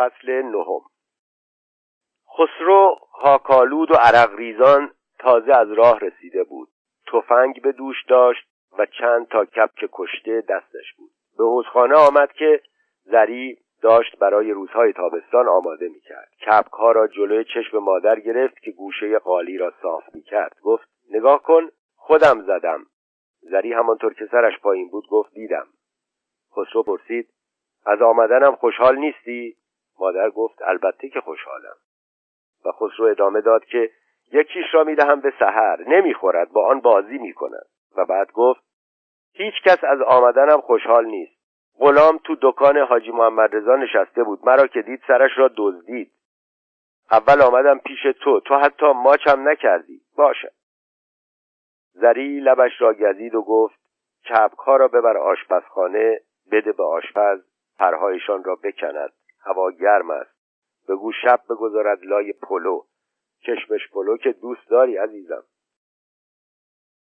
فصل نهم. خسرو هاکالود و عرق ریزان تازه از راه رسیده بود. تفنگ به دوش داشت و چند تا کپک کشته دستش بود. به حوزخانه آمد که زری داشت برای روزهای تابستان آماده می‌کرد. کپک ها را جلوی چشم مادر گرفت که گوشه قالی را صاف می‌کرد. گفت نگاه کن خودم زدم. زری همانطور که سرش پایین بود گفت دیدم. خسرو پرسید از آمدنم خوشحال نیستی؟ مادر گفت البته که خوشحالم. و خسرو ادامه داد که یکیش را می‌دهم به سحر نمی‌خورد با آن بازی می‌کند. و بعد گفت هیچ کس از آمدنم خوشحال نیست. غلام تو دکان حاجی محمد رضا نشسته بود مرا که دید سرش را دزدید. اول آمدم پیش تو تو حتی ماچم نکردی. باشه. زری لبش را گزید و گفت کبک ها را ببر آشپزخانه بده به آشپز پرهایشان را بکند. هوا گرم است. بگو شب بگذارد لای پلو. کشمش پلو که دوست داری عزیزم.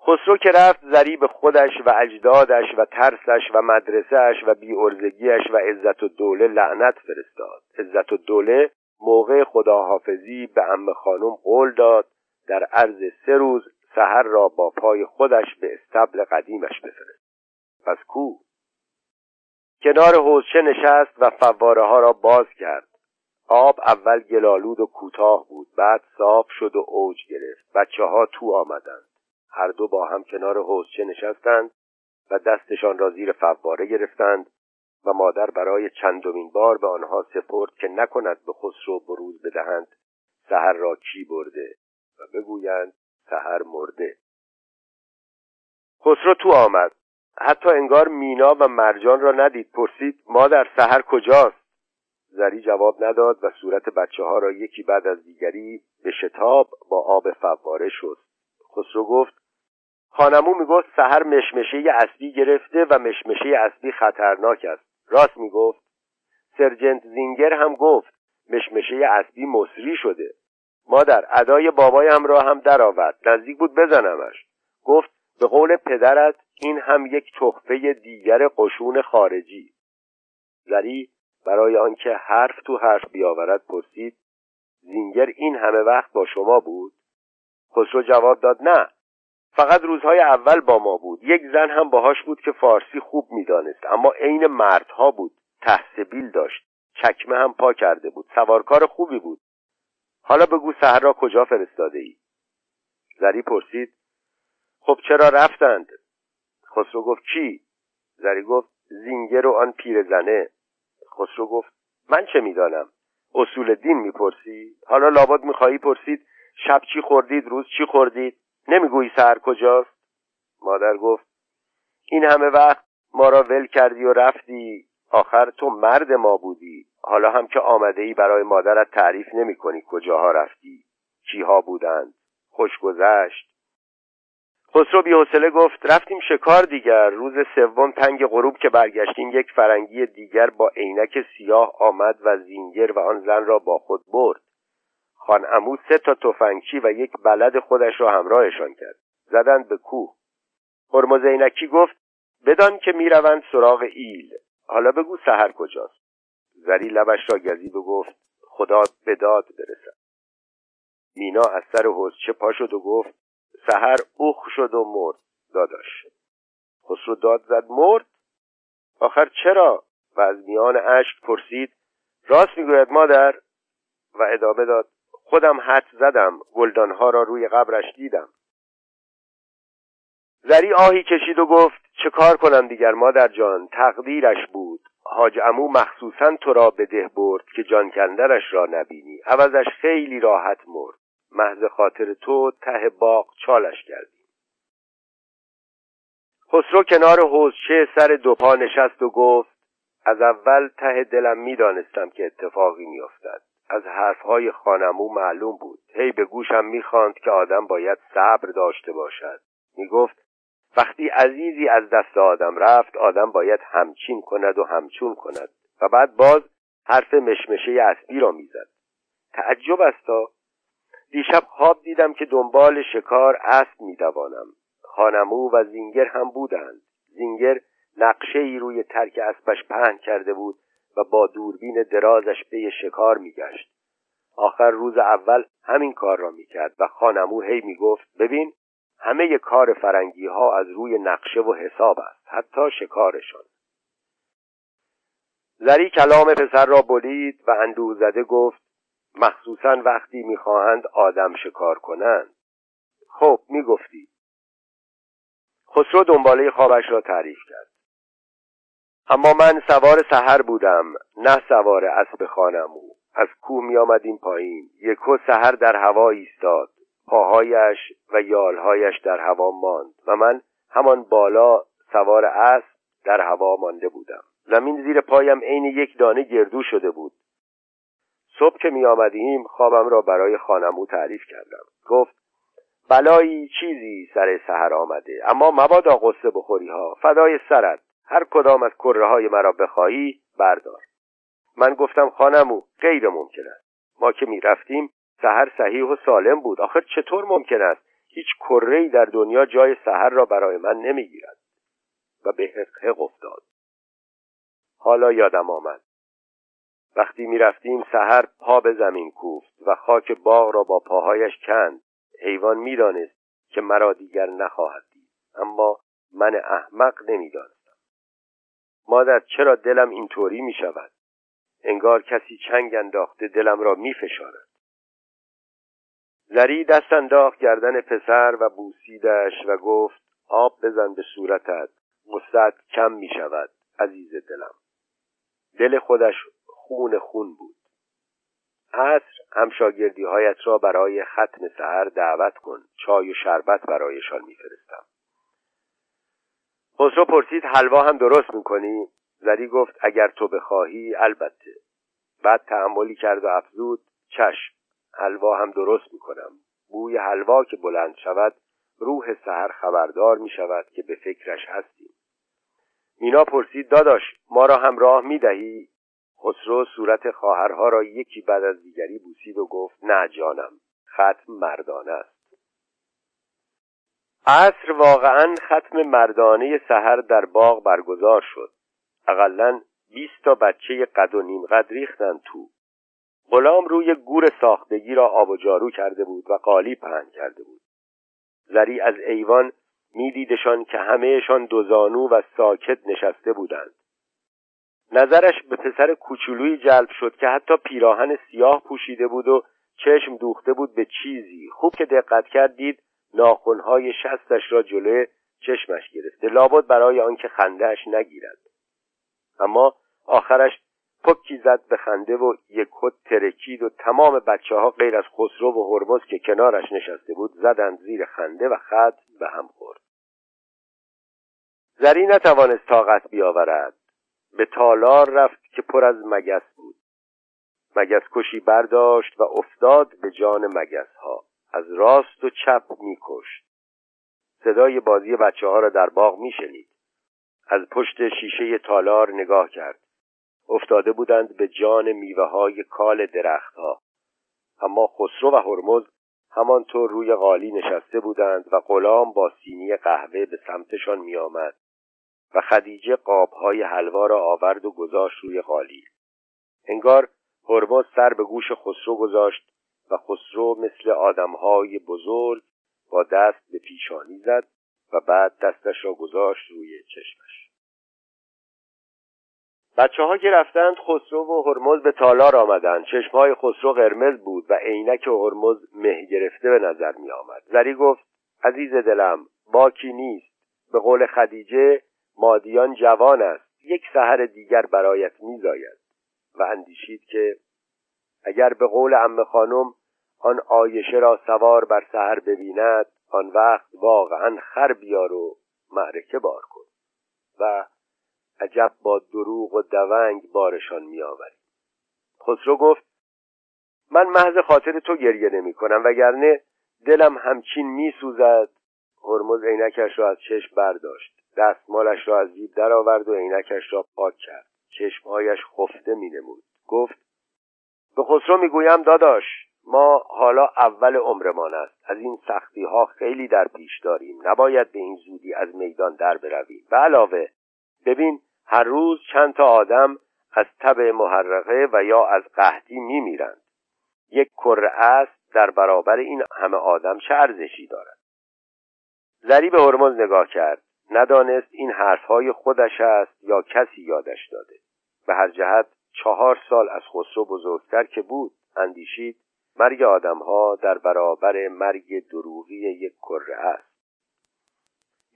خسرو که رفت ضریب خودش و اجدادش و ترسش و مدرسهش و بیارزگیش و عزت و دوله لعنت فرستاد. عزت و دوله موقع خداحافظی به ام خانم قول داد. در عرض سه روز سحر را با پای خودش به استبل قدیمش بفرست. پس کو؟ کنار حوزچه نشست و فواره ها را باز کرد. آب اول گلالود و کوتاه بود بعد صاف شد و اوج گرفت. بچه ها تو آمدند. هر دو با هم کنار حوزچه نشستند و دستشان را زیر فواره گرفتند و مادر برای چندمین بار به آنها سپرد که نکند به خسرو بروز بدهند سهر را کی برده و بگویند سهر مرده. خسرو تو آمد. حتی انگار مینا و مرجان را ندید. پرسید مادر سهر کجاست؟ زری جواب نداد و صورت بچه ها را یکی بعد از دیگری به شتاب با آب فواره شد خسرو گفت خانمو می‌گفت سهر مشمشه اصلی گرفته و مشمشه اصلی خطرناک است. راست می‌گفت. سرجنت زینگر هم گفت مشمشه اصلی مصری شده. مادر ادای بابایم را هم درآورد. نزدیک بود بزنمش. گفت به قول پدرت این هم یک تحفه دیگر قشون خارجی. زری برای آنکه حرف تو حرف بیاورد پرسید زینگر این همه وقت با شما بود؟ خسرو جواب داد نه. فقط روزهای اول با ما بود. یک زن هم باهاش بود که فارسی خوب می‌دانست. اما عین مردها بود. تحصیل داشت. چکمه هم پا کرده بود. سوارکار خوبی بود. حالا بگو سهر کجا فرستاده ای زری پرسید خب چرا رفتند؟ خسرو گفت کی زری گفت زینگر و آن پیرزنه خسرو گفت من چه می‌دانم؟ اصول دین می‌پرسی؟ حالا لابد می‌خواهی پرسید شب چی خوردید روز چی خوردید؟ نمی‌گویی سهر کجاست؟ مادر گفت این همه وقت ما را ول کردی و رفتی. آخر تو مرد ما بودی. حالا هم که آمده ای برای مادرت تعریف نمی کنی کجاها رفتی. کیها بودند؟ خوش گذشت. خسرو بیحوصله گفت رفتیم شکار دیگر. روز سوم تنگ غروب که برگشتیم یک فرنگی دیگر با عینک سیاه آمد و زینگر و آن زن را با خود برد. خان امو سه تا تفنگچی و یک بلد خودش را همراهشان کرد. زدند به کوه. هرمز عینکی گفت بدان که می‌روند سراغ ایل. حالا بگو سهر کجاست. زری لبش را گزید و گفت خدا به داد برسد. مینا از سر حوزچه پا شد و گفت سهر اوخ شد و مرد داداش. خسرو داد زد مرد؟ آخر چرا؟ و از میان اشک پرسید راست می‌گوید مادر؟ و ادامه داد خودم حد زدم گلدانها را روی قبرش دیدم. زری آهی کشید و گفت چه کار کنم دیگر مادر جان؟ تقدیرش بود. حاج امو مخصوصا تو را به ده برد که جان کندرش را نبینی. عوضش خیلی راحت مرد. محض خاطر تو ته باغ چالش کردیم. خسرو کنار حوزچه سر دو پا نشست و گفت از اول ته دلم می‌دانستم که اتفاقی میافتد. از حرفهای خانمو معلوم بود. هی به گوشم می‌خواند که آدم باید صبر داشته باشد. می‌گفت وقتی عزیزی از دست آدم رفت آدم باید همچین کند و همچون کند. و بعد باز حرف مشمشه اصلی را می‌زد. تعجب استا دیشب خواب دیدم که دنبال شکار اسب میدوانم. خانمو و زینگر هم بودند. زینگر نقشه ای روی ترک اسبش پهن کرده بود و با دوربین درازش به شکار میگشت. آخر روز اول همین کار را می‌کرد و خانمو هی می‌گفت ببین همه کار فرنگی ها از روی نقشه و حساب است حتی شکارشان. زری کلام پسر را بلید و اندوه زده گفت مخصوصا وقتی می‌خواهند آدم شکار کنند. خب می‌گفتی. خسرو دنباله خوابش را تعریف کرد. اما من سوار سحر بودم نه سوار اسب خانمو از کوه می آمدیم پایین یکو سحر در هوا ایستاد. پاهایش و یالهایش در هوا ماند و من همان بالا سوار اسب در هوا مانده بودم. زمین زیر پایم عین یک دانه گردو شده بود. صبح که می آمدیم خوابم را برای خانمو تعریف کردم. گفت بلایی چیزی سر سحر آمده اما مبادا قصه بخوری ها. فدای سرت. هر کدام از کره های مرا بخواهی بردار. من گفتم خانمو غیر ممکن است. ما که می رفتیم سحر صحیح و سالم بود. آخر چطور ممکن است؟ هیچ کره در دنیا جای سحر را برای من نمی‌گیرد. و به حقق افتاد. حالا یادم آمد. وقتی می رفتیم سحر پا به زمین کوفت و خاک باغ را با پاهایش کند. حیوان می‌دانست که مرا دیگر نخواهد دید اما من احمق نمی‌دانستم. مادر چرا دلم اینطوری می شود انگار کسی چنگ انداخته دلم را می فشارد زری دست انداخت گردن پسر و بوسیدش و گفت آب بزن به صورتت مستد کم می شود عزیز دلم. دل خودش خون خون بود. عصر همشاگردی هایت را برای ختم سهر دعوت کن. چای و شربت برایشان میفرستم. خسرو پرسید حلوا هم درست می‌کنی؟ زری گفت اگر تو بخواهی البته. بعد تحملی کرد و افزود چشم. حلوا هم درست می‌کنم. بوی حلوا که بلند شود روح سهر خبردار می شود که به فکرش هستیم. مینا پرسید داداش ما را هم راه می دهی خسرو صورت خواهرها را یکی بعد از دیگری بوسید و گفت نه جانم ختم مردانه است. عصر واقعا ختم مردانه سحر در باغ برگزار شد. اقلا بیست تا بچه قد و نیم قد ریختن تو. غلام روی گور ساختگی را آب و جارو کرده بود و قالی پهن کرده بود. زری از ایوان میدیدشان که همهشان دوزانو و ساکت نشسته بودند. نظرش به پسر کوچولویی جلب شد که حتی پیراهن سیاه پوشیده بود و چشم دوخته بود به چیزی. خوب که دقت کرد دید ناخونهای شستش را جلوی چشمش گرفته. لابد برای آنکه خندهاش نگیرد. اما آخرش پکی زد به خنده و یک خود ترکید و تمام بچه ها غیر از خسرو و هرمز که کنارش نشسته بود زدند زیر خنده و خط به هم خورد. زری نتوانست طاقت بیاورد. به تالار رفت که پر از مگس بود. مگس کشی برداشت و افتاد به جان مگس ها از راست و چپ میکشت. صدای بازی بچه ها را در باغ میشنید. از پشت شیشه تالار نگاه کرد. افتاده بودند به جان میوه های کال درختها. اما خسرو و هرمز همانطور روی قالی نشسته بودند و غلام با سینی قهوه به سمتشان میآمد. و خدیجه قابهای حلوا را آورد و گذاشت روی قالی انگار هرمز سر به گوش خسرو گذاشت و خسرو مثل آدمهای بزرگ با دست به پیشانی زد و بعد دستش را گذاشت روی چشمش. بچه ها که رفتند خسرو و هرمز به تالار آمدند. چشمهای خسرو قرمز بود و عینک هرمز مه گرفته به نظر می آمد زری گفت عزیز دلم باکی نیست. به قول خدیجه مادیان جوان است. یک سحر دیگر برایت میزاید. و اندیشید که اگر به قول ام خانم آن آیشه را سوار بر سحر ببیند آن وقت واقعا خر بیار و معرکه بار کن. و عجب با دروغ و دونگ بارشان میآوریم خسرو گفت من محض خاطر تو گریه نمی کنم وگرنه دلم همچین می سوزد هرمز عینکش را از چشم برداشت. دستمالش را از جیب درآورد و عینکش را پاک کرد. چشمهایش خفته مینمود گفت به خسرو می‌گویم داداش ما حالا اول عمرمان است. از این سختی ها خیلی در پیش داریم. نباید به این زودی از میدان در برویم. به علاوه ببین هر روز چند تا آدم از تب محرقه و یا از قحطی میمیرند یک کره است در برابر این همه آدم چه ارزشی دارد؟ زری به هرمز نگاه کرد. ندانست این حرفهای خودش است یا کسی یادش داده. به هر جهت چهار سال از خسرو بزرگتر که بود اندیشید مرگ آدمها در برابر مرگ دروغی یک کره است.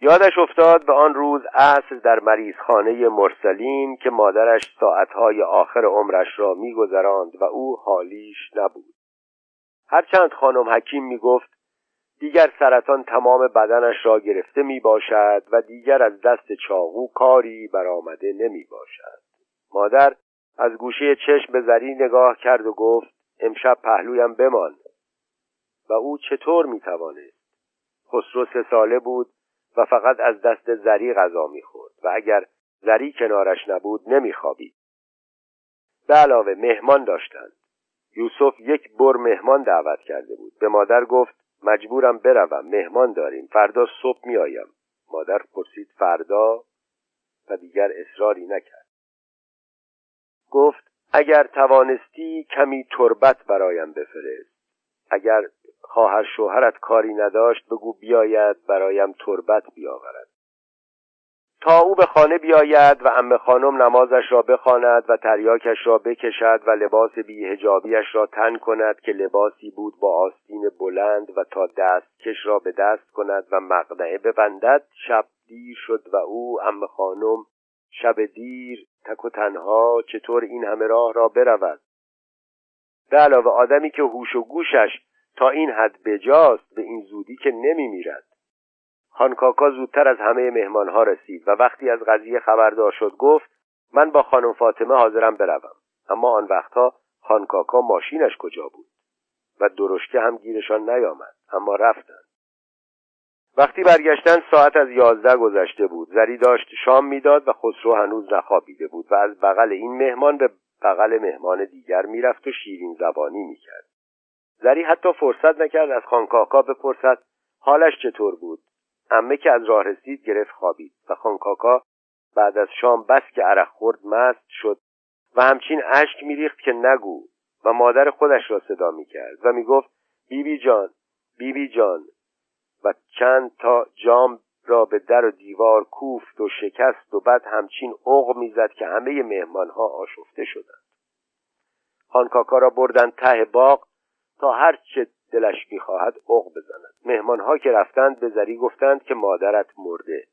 یادش افتاد به آن روز عصر در مریضخانه مرسلین که مادرش ساعتهای آخر عمرش را میگذراند و او حالیش نبود. هرچند خانم حکیم می‌گفت دیگر سرطان تمام بدنش را گرفته می باشد و دیگر از دست چاقو کاری برآمده نمی باشد مادر از گوشه چشم به زری نگاه کرد و گفت امشب پهلویم بمان. و او چطور می توانست خسرو سه ساله بود و فقط از دست زری غذا می‌خورد و اگر زری کنارش نبود نمیخوابید. به علاوه مهمان داشتند. یوسف یک بر مهمان دعوت کرده بود. به مادر گفت مجبورم بروم مهمان داریم. فردا صبح میآیم. مادر پرسید فردا؟ و دیگر اصراری نکرد. گفت اگر توانستی کمی تربت برایم بفرست. اگر خواهر شوهرت کاری نداشت بگو بیاید برایم تربت بیاورد. تا او به خانه بیاید و امه خانم نمازش را بخواند و تریاکش را بکشد و لباس بیهجابیش را تن کند که لباسی بود با آستین بلند و تا دستکش را به دست کند و مقنعه ببندد شب دیر شد و او امه خانم شب دیر تک و تنها چطور این همه راه را برود؟ به علاوه آدمی که هوش و گوشش تا این حد بجاست به این زودی که نمی میرد. خانکاکا زودتر از همه مهمانها رسید و وقتی از قضیه خبردار شد گفت من با خانم فاطمه حاضرم بروم. اما آن وقتها خانکاکا ماشینش کجا بود؟ و درشکه هم گیرشان نیامد اما رفتند. وقتی برگشتن ساعت از یازده گذشته بود زری داشت شام می‌داد و خسرو هنوز نخوابیده بود و از بغل این مهمان به بغل مهمان دیگر می‌رفت و شیرین زبانی می‌کرد. زری حتی فرصت نکرد از خانکاکا بپرسد حالش چطور بود؟ امه که از راه رسید گرفت خوابید و خانکاکا بعد از شام بس که عرق خورد مست شد و همچین اشک میریخت که نگو و مادر خودش را صدا می‌کرد و می‌گفت بیبی جان بیبی جان. و چند تا جام را به در و دیوار کوفت و شکست و بعد همچین اوق می‌زد که همه مهمانها آشفته شدند. خانکاکا را بردن ته باغ تا هر چه دلش می‌خواهد اوق بزند. مهمانها که رفتند به زری گفتند که مادرت مرده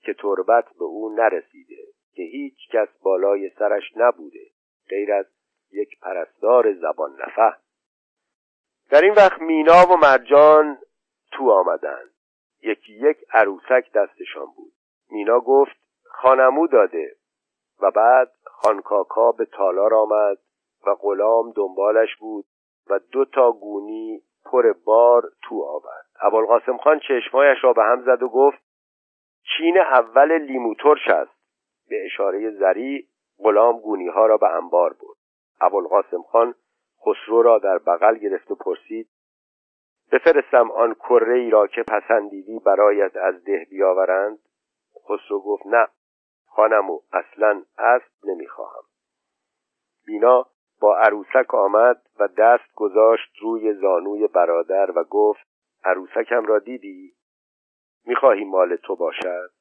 که تربت به او نرسیده که هیچ کس بالای سرش نبوده غیر از یک پرستار زبان نفه در این وقت مینا و مرجان تو آمدند. یکی یک عروسک دستشان بود. مینا گفت خانمو داده. و بعد خانکاکا به تالار آمد و غلام دنبالش بود و دو تا گونی پر بار تو آورد. ابوالقاسم خان چشمایش را به هم زد و گفت چین اول لیمو ترش است به اشاره زری غلام گونی ها را به انبار برد. ابوالقاسم خان خسرو را در بغل گرفت و پرسید بفرستم آن کره ای را که پسندیدی برایت از ده بیاورند؟ خسرو گفت نه خانمو اصلا اسب نمی‌خواهم. بینا با عروسک آمد و دست گذاشت روی زانوی برادر و گفت عروسکم را دیدی؟ می‌خواهی مال تو باشد؟